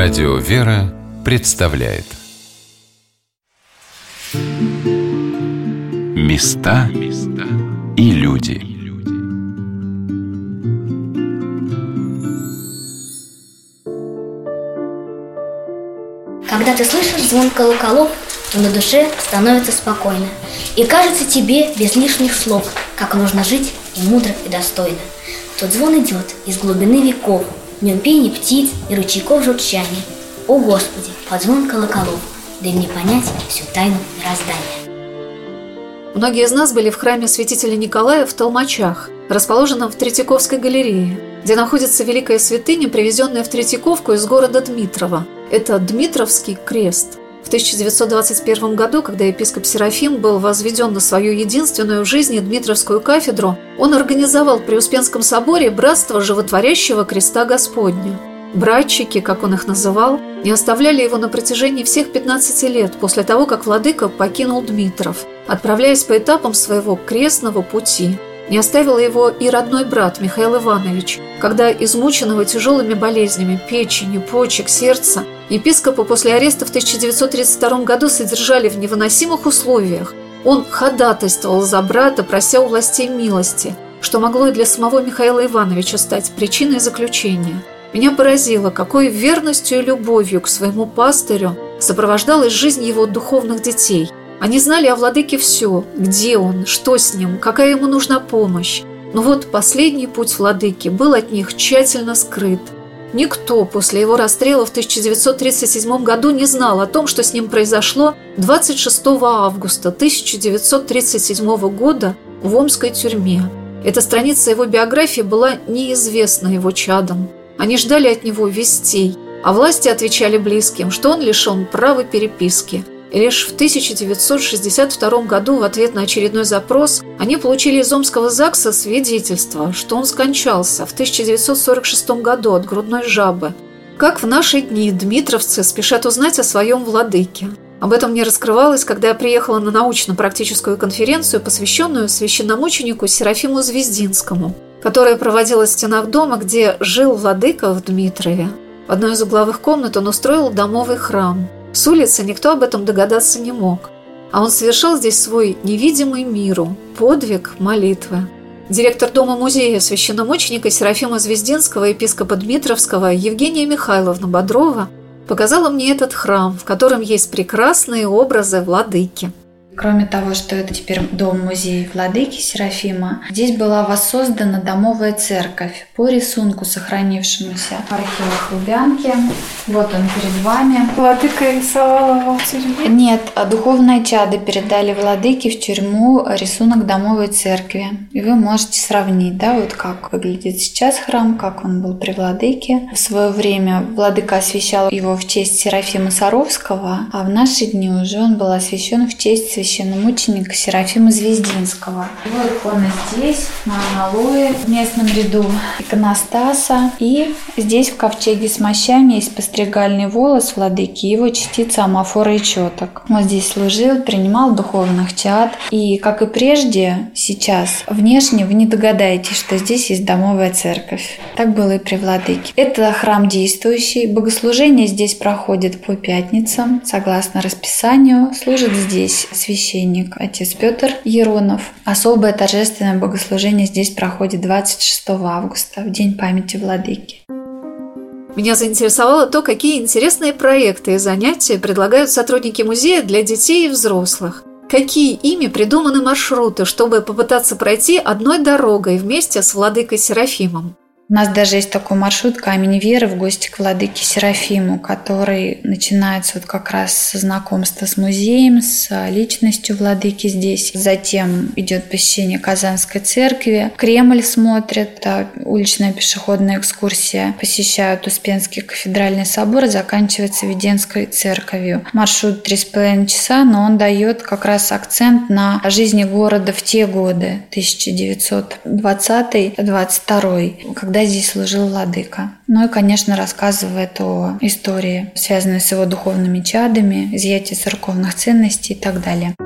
Радио «Вера» представляет. Места и люди. Когда ты слышишь звон колоколов, то на душе становится спокойно И кажется тебе без лишних слов, как нужно жить и мудро, и достойно. Тот звон идет из глубины веков – в нем пение птиц и ручейков журчания. О Господи, под звон колоколов, дай мне понять всю тайну мироздания. Многие из нас были в храме святителя Николая в Толмачах, расположенном в Третьяковской галерее, где находится великая святыня, привезенная в Третьяковку из города Дмитрова. Это Дмитровский крест – в 1921 году, когда епископ Серафим был возведен на свою единственную в жизни Дмитровскую кафедру, он организовал при Успенском соборе братство животворящего креста Господня. Братчики, как он их называл, не оставляли его на протяжении всех 15 лет после того, как владыка покинул Дмитров, отправляясь по этапам своего крестного пути – не оставил его и родной брат Михаил Иванович, когда измученного тяжелыми болезнями печени, почек, сердца епископа после ареста в 1932 году содержали в невыносимых условиях. Он ходатайствовал за брата, прося у властей милости, что могло и для самого Михаила Ивановича стать причиной заключения. Меня поразило, какой верностью и любовью к своему пастырю сопровождалась жизнь его духовных детей – они знали о владыке все, где он, что с ним, какая ему нужна помощь. Но вот последний путь владыки был от них тщательно скрыт. Никто после его расстрела в 1937 году не знал о том, что с ним произошло 26 августа 1937 года в Омской тюрьме. Эта страница его биографии была неизвестна его чадам. Они ждали от него вестей, а власти отвечали близким, что он лишен права переписки – и лишь в 1962 году в ответ на очередной запрос они получили из Омского ЗАГСа свидетельство, что он скончался в 1946 году от грудной жабы. Как в наши дни дмитровцы спешат узнать о своем владыке. Об этом не раскрывалось, когда я приехала на научно-практическую конференцию, посвященную священномученику Серафиму Звездинскому, которая проводилась в стенах дома, где жил владыка в Дмитрове. В одной из угловых комнат он устроил домовый храм – с улицы никто об этом догадаться не мог. А он совершал здесь свой невидимый миру подвиг молитвы. Директор Дома-музея священномученика Серафима Звездинского, епископа Дмитровского Евгения Михайловна Бодрова показала мне этот храм, в котором есть прекрасные образы владыки – Кроме того, что это теперь дом-музей Владыки Серафима, здесь была воссоздана домовая церковь по рисунку, сохранившемуся в архивах Лубянки. Вот он перед вами. Владыка рисовала его в тюрьме? Нет, а духовные чады передали Владыке в тюрьму рисунок домовой церкви. И вы можете сравнить, да, вот как выглядит сейчас храм, как он был при Владыке. В свое время Владыка освящал его в честь Серафима Саровского, а в наши дни уже он был освящен в честь священномученика Серафима Звездинского. Его икона здесь, на аналое, в местном ряду иконостаса. И здесь в ковчеге с мощами есть постригальный волос владыки его частица амафора и четок. Он здесь служил, принимал духовных чад. И, как и прежде, сейчас внешне вы не догадаетесь, что здесь есть домовая церковь. Так было и при владыке. Это храм действующий. Богослужение здесь проходит по пятницам, согласно расписанию. Служит здесь священник священник, отец Петр Еронов. Особое торжественное богослужение здесь проходит 26 августа, в День памяти Владыки. Меня заинтересовало то, какие интересные проекты и занятия предлагают сотрудники музея для детей и взрослых. Какие ими придуманы маршруты, чтобы попытаться пройти одной дорогой вместе с владыкой Серафимом? У нас даже есть такой маршрут «Камень веры» в гости к владыке Серафиму, который начинается вот как раз со знакомства с музеем, с личностью владыки здесь. Затем идет посещение Казанской церкви, Кремль смотрят, это уличная пешеходная экскурсия, посещают Успенский кафедральный собор, заканчивается Веденской церковью. Маршрут 3,5 часа, но он дает как раз акцент на жизни города в те годы, 1920-22, когда когда здесь служил владыка. Ну и, конечно, рассказывает о истории, связанной с его духовными чадами, изъятие церковных ценностей и так далее.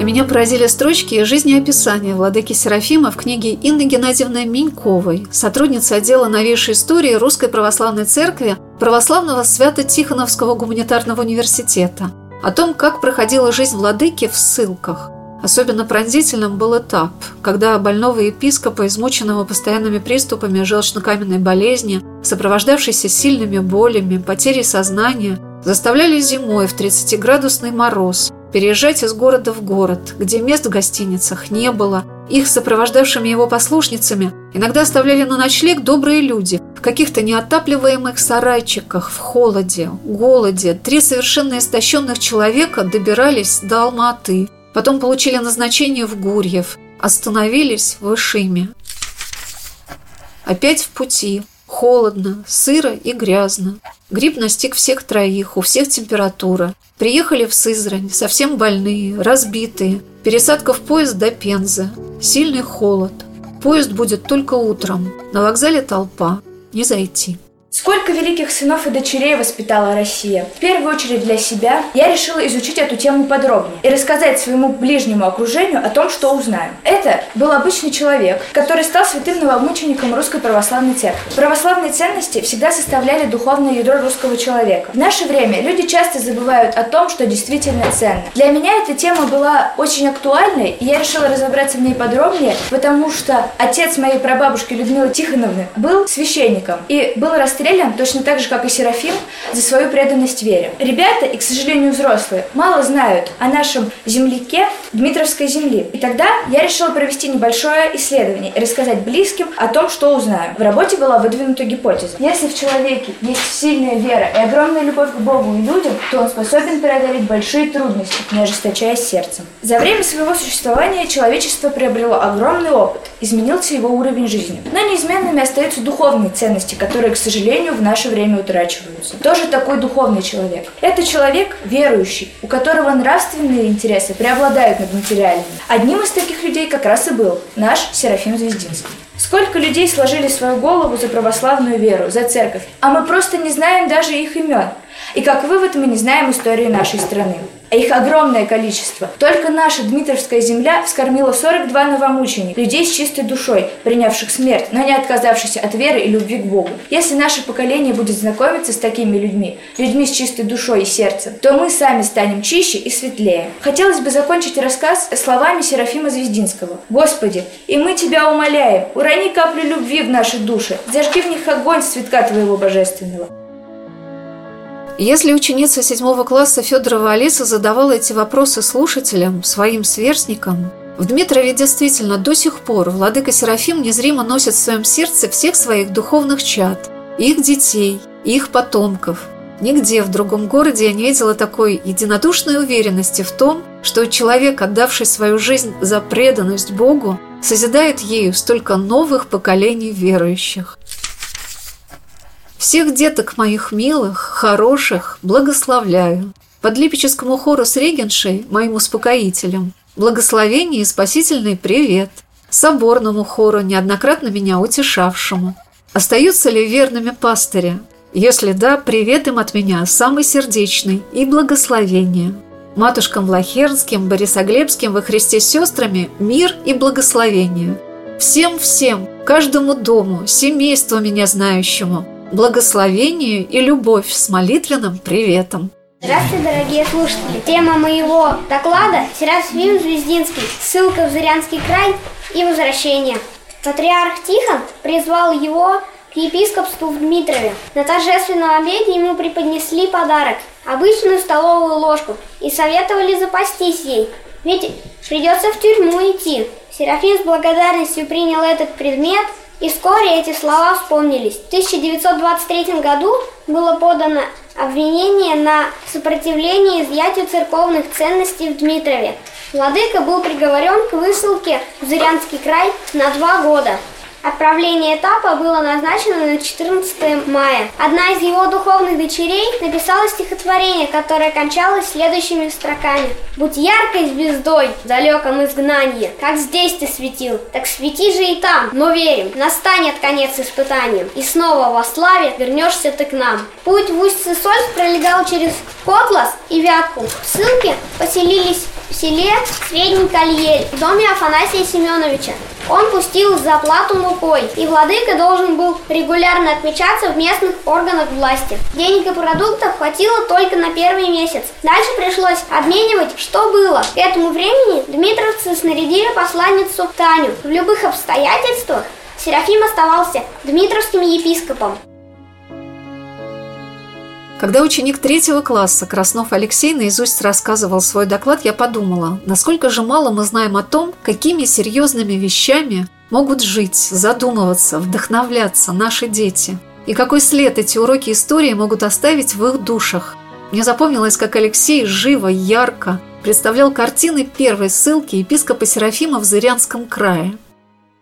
И меня поразили строчки жизнеописания владыки Серафима в книге Инны Геннадьевны Миньковой, сотрудницы отдела новейшей истории Русской Православной Церкви православного Свято-Тихоновского гуманитарного университета, о том, как проходила жизнь владыки в ссылках. Особенно пронзительным был этап, когда больного епископа, измученного постоянными приступами желчно-каменной болезни, сопровождавшейся сильными болями, потерей сознания, заставляли зимой в 30-градусный мороз переезжать из города в город, где мест в гостиницах не было. Их сопровождавшими его послушницами иногда оставляли на ночлег добрые люди в каких-то неотапливаемых сарайчиках, в холоде, голоде. Три совершенно истощенных человека добирались до Алматы, потом получили назначение в Гурьев, остановились в Ишиме. Опять в пути, холодно, сыро и грязно. Грипп настиг всех троих, у всех температура. Приехали в Сызрань, совсем больные, разбитые. Пересадка в поезд до Пензы. Сильный холод. Поезд будет только утром. На вокзале толпа. Не зайти. Сколько великих сынов и дочерей воспитала Россия? В первую очередь для себя я решила изучить эту тему подробнее и рассказать своему ближнему окружению о том, что узнаю. Это был обычный человек, который стал святым новомучеником Русской Православной Церкви. Православные ценности всегда составляли духовное ядро русского человека. В наше время люди часто забывают о том, что действительно ценно. Для меня эта тема была очень актуальной, и я решила разобраться в ней подробнее, потому что отец моей прабабушки Людмилы Тихоновны был священником и был расстроен расстрелян точно так же, как и Серафим, за свою преданность вере. Ребята, и, к сожалению, взрослые, мало знают о нашем земляке Дмитровской земли. И тогда я решила провести небольшое исследование и рассказать близким о том, что узнаю. В работе была выдвинута гипотеза. Если в человеке есть сильная вера и огромная любовь к Богу и людям, то он способен преодолеть большие трудности, не ожесточаясь сердцем. За время своего существования человечество приобрело огромный опыт, изменился его уровень жизни. Но неизменными остаются духовные ценности, которые, к сожалению, сожалению, в наше время утрачиваются. Тоже такой духовный человек. Это человек верующий, у которого нравственные интересы преобладают над материальными. Одним из таких людей как раз и был наш Серафим Звездинский. Сколько людей сложили свою голову за православную веру, за церковь, а мы просто не знаем даже их имен. И как вывод мы не знаем истории нашей страны а их огромное количество. Только наша Дмитровская земля вскормила 42 новомученика, людей с чистой душой, принявших смерть, но не отказавшихся от веры и любви к Богу. Если наше поколение будет знакомиться с такими людьми, людьми с чистой душой и сердцем, то мы сами станем чище и светлее. Хотелось бы закончить рассказ словами Серафима Звездинского. «Господи, и мы Тебя умоляем, урони каплю любви в наши души, зажги в них огонь цветка Твоего Божественного». Если ученица седьмого класса Федорова Алиса задавала эти вопросы слушателям, своим сверстникам, в Дмитрове действительно до сих пор владыка Серафим незримо носит в своем сердце всех своих духовных чад, их детей, их потомков. Нигде в другом городе я не видела такой единодушной уверенности в том, что человек, отдавший свою жизнь за преданность Богу, созидает ею столько новых поколений верующих. Всех деток моих милых, хороших, благословляю. Под липическому хору с регеншей, моим успокоителем, благословение и спасительный привет. Соборному хору, неоднократно меня утешавшему. Остаются ли верными пастыря? Если да, привет им от меня, самый сердечный, и благословение. Матушкам Влахернским, Борисоглебским во Христе сестрами мир и благословение. Всем-всем, каждому дому, семейству меня знающему – благословению и любовь с молитвенным приветом. Здравствуйте, дорогие слушатели! Тема моего доклада – Серафим Звездинский, ссылка в Зырянский край и возвращение. Патриарх Тихон призвал его к епископству в Дмитрове. На торжественном обеде ему преподнесли подарок – обычную столовую ложку и советовали запастись ей, ведь придется в тюрьму идти. Серафим с благодарностью принял этот предмет – и вскоре эти слова вспомнились. В 1923 году было подано обвинение на сопротивление изъятию церковных ценностей в Дмитрове. Владыка был приговорен к высылке в Зырянский край на два года. Отправление этапа было назначено на 14 мая. Одна из его духовных дочерей написала стихотворение, которое кончалось следующими строками. «Будь яркой звездой в далеком изгнании, как здесь ты светил, так свети же и там, но верим, настанет конец испытаниям, и снова во славе вернешься ты к нам». Путь в Усть-Сысольск пролегал через Котлас и Вятку. В ссылке поселились в селе Средний Кольель в доме Афанасия Семеновича. он пустил за плату мукой, и владыка должен был регулярно отмечаться в местных органах власти. Денег и продуктов хватило только на первый месяц. Дальше пришлось обменивать, что было. К этому времени дмитровцы снарядили посланницу Таню. В любых обстоятельствах Серафим оставался дмитровским епископом. Когда ученик третьего класса Краснов Алексей наизусть рассказывал свой доклад, я подумала, насколько же мало мы знаем о том, какими серьезными вещами могут жить, задумываться, вдохновляться наши дети. И какой след эти уроки истории могут оставить в их душах. Мне запомнилось, как Алексей живо, ярко представлял картины первой ссылки епископа Серафима в Зырянском крае –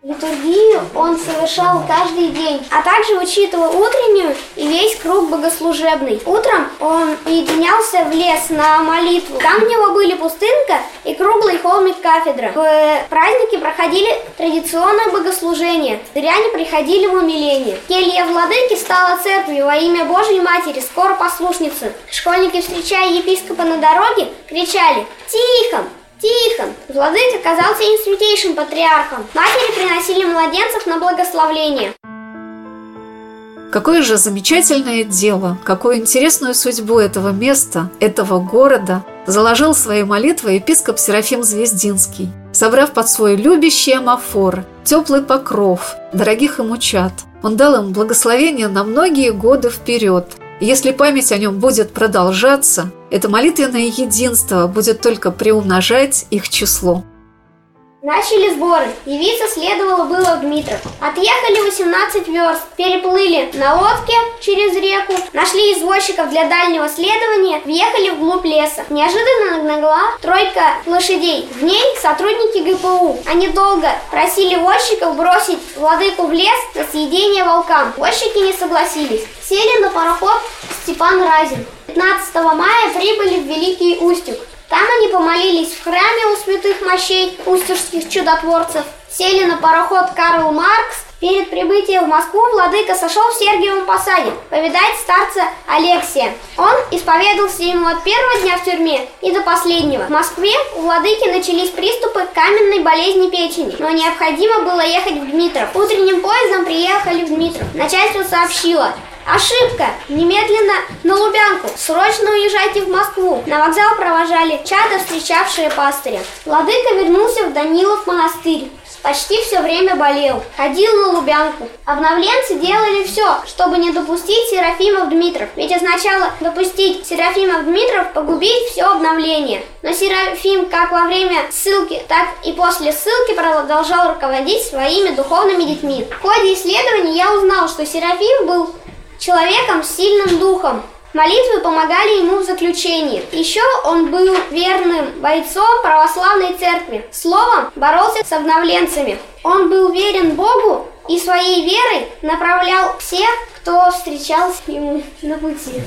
Литургию он совершал каждый день, а также учитывал утреннюю и весь круг богослужебный. Утром он уединялся в лес на молитву. Там у него были пустынка и круглый холмик кафедра. В праздники проходили традиционное богослужение. Зряне приходили в умиление. Келья владыки стала церковью во имя Божьей Матери, скоро послушницы. Школьники, встречая епископа на дороге, кричали «Тихо! Тихон, владыка казался им святейшим патриархом. Матери приносили младенцев на благословление. Какое же замечательное дело, какую интересную судьбу этого места, этого города заложил своей молитвой епископ Серафим Звездинский, собрав под свой любящий амафор, теплый покров, дорогих ему чад. Он дал им благословение на многие годы вперед – если память о нем будет продолжаться, это молитвенное единство будет только приумножать их число. Начали сборы. Явиться следовало было в Дмитров. Отъехали 18 верст, переплыли на лодке через реку, нашли извозчиков для дальнего следования, въехали вглубь леса. Неожиданно нагнала тройка лошадей. В ней сотрудники ГПУ. Они долго просили возчиков бросить владыку в лес на съедение волкам. Возчики не согласились. Сели на пароход Степан Разин. 15 мая прибыли в Великий Устюг. Там они помолились в храме у святых мощей устюжских чудотворцев, сели на пароход Карл Маркс. Перед прибытием в Москву владыка сошел в Сергиевом посаде повидать старца Алексия. Он исповедовался ему от первого дня в тюрьме и до последнего. В Москве у владыки начались приступы каменной болезни печени, но необходимо было ехать в Дмитров. Утренним поездом приехали в Дмитров. Начальство сообщило, Ошибка! Немедленно на Лубянку! Срочно уезжайте в Москву! На вокзал провожали чада, встречавшие пастыря. Владыка вернулся в Данилов монастырь. Почти все время болел, ходил на Лубянку. Обновленцы делали все, чтобы не допустить Серафимов Дмитров. Ведь означало допустить Серафимов Дмитров погубить все обновление. Но Серафим как во время ссылки, так и после ссылки продолжал руководить своими духовными детьми. В ходе исследований я узнал, что Серафим был человеком с сильным духом. Молитвы помогали ему в заключении. Еще он был верным бойцом православной церкви. Словом, боролся с обновленцами. Он был верен Богу и своей верой направлял всех, кто встречался ему на пути.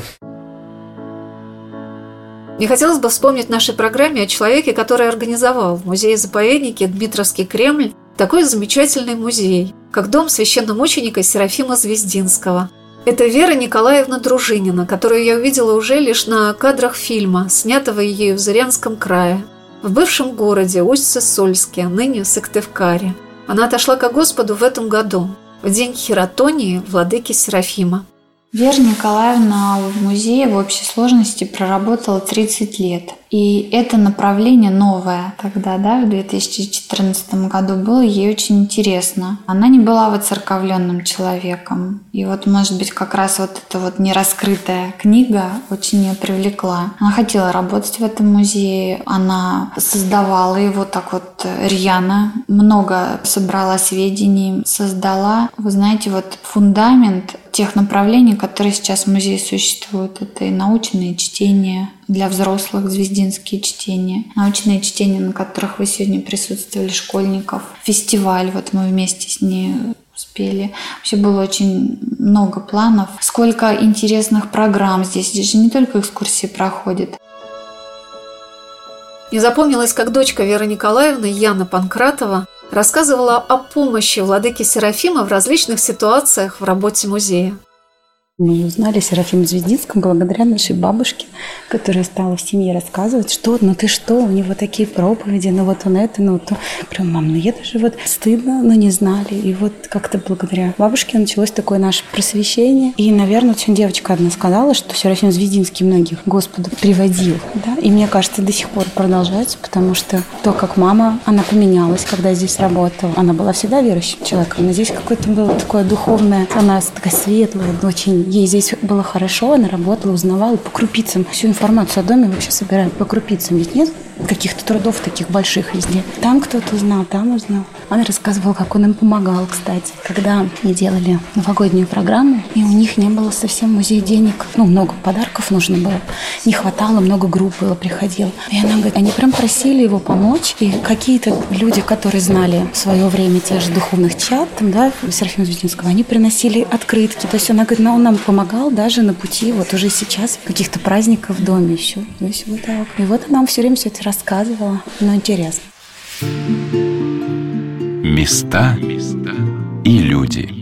Мне хотелось бы вспомнить в нашей программе о человеке, который организовал в музее-заповеднике Дмитровский Кремль такой замечательный музей, как дом священномученика Серафима Звездинского – это Вера Николаевна Дружинина, которую я увидела уже лишь на кадрах фильма, снятого ею в Зырянском крае, в бывшем городе Усть-Сольске, ныне Сыктывкаре. Она отошла к Господу в этом году, в день хератонии владыки Серафима. Вера Николаевна в музее в общей сложности проработала 30 лет. И это направление новое тогда, да, в 2014 году было ей очень интересно. Она не была воцерковленным человеком. И вот, может быть, как раз вот эта вот нераскрытая книга очень ее привлекла. Она хотела работать в этом музее, она создавала его так вот рьяно, много собрала сведений, создала, вы знаете, вот фундамент тех направлений, которые сейчас в музее существуют. Это и научные чтения для взрослых, звездинские чтения, научные чтения, на которых вы сегодня присутствовали, школьников, фестиваль, вот мы вместе с ней успели. Вообще было очень много планов. Сколько интересных программ здесь. Здесь же не только экскурсии проходят. Мне запомнилось, как дочка Веры Николаевны, Яна Панкратова, рассказывала о помощи владыки Серафима в различных ситуациях в работе музея. Мы узнали Серафима Звездинском благодаря нашей бабушке, которая стала в семье рассказывать, что, ну ты что, у него такие проповеди, ну вот он это, ну то. Говорю, мам, ну я даже вот стыдно, но не знали. И вот как-то благодаря бабушке началось такое наше просвещение. И, наверное, сегодня девочка одна сказала, что Серафим Звездинский многих Господу приводил. Да? И мне кажется, до сих пор продолжается, потому что то, как мама, она поменялась, когда здесь работала. Она была всегда верующим человеком, но здесь какое-то было такое духовное, она такая светлая, очень, ей здесь было хорошо, она работала, узнавала по крупицам всю информацию о доме вообще собирает по крупицам, ведь нет каких-то трудов таких больших везде. Там кто-то узнал, там узнал. Она рассказывала, как он им помогал, кстати. Когда мы делали новогоднюю программу, и у них не было совсем музей денег. Ну, много подарков нужно было. Не хватало, много групп было, приходило. И она говорит, они прям просили его помочь. И какие-то люди, которые знали в свое время тех же духовных чат, там, да, Серафима Звездинского, они приносили открытки. То есть она говорит, ну, он нам помогал даже на пути вот уже сейчас каких-то праздников в доме еще. Есть вот так. И вот она все время все это рассказывала, но интересно. Места и люди.